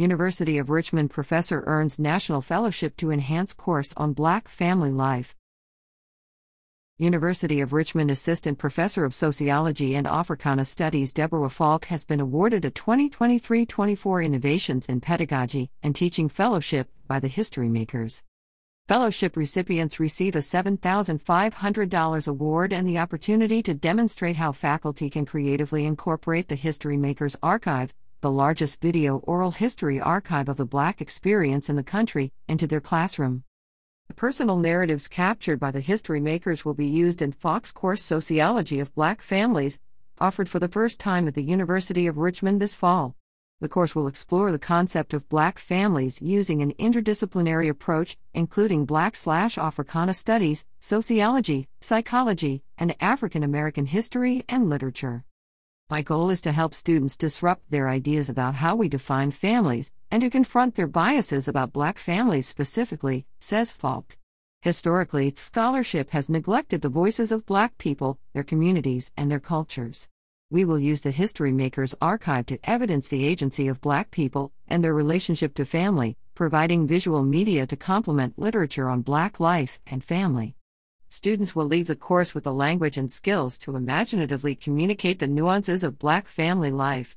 University of Richmond professor earns National Fellowship to enhance course on Black family life. University of Richmond Assistant Professor of Sociology and Africana Studies Deborwah Faulk has been awarded a 2023 24 Innovations in Pedagogy and Teaching Fellowship by the HistoryMakers. Fellowship recipients receive a $7,500 award and the opportunity to demonstrate how faculty can creatively incorporate the HistoryMakers Archive, the largest video oral history archive of the Black experience in the country, into their classroom. The personal narratives captured by the HistoryMakers will be used in Faulk's course Sociology of Black Families, offered for the first time at the University of Richmond this fall. The course will explore the concept of Black families using an interdisciplinary approach, including Black slash Africana studies, sociology, psychology, and African American history and literature. My goal is to help students disrupt their ideas about how we define families and to confront their biases about black families specifically, says Faulk. Historically, scholarship has neglected the voices of black people, their communities, and their cultures. We will use the HistoryMakers archive to evidence the agency of black people and their relationship to family, providing visual media to complement literature on black life and family. Students will leave the course with the language and skills to imaginatively communicate the nuances of black family life.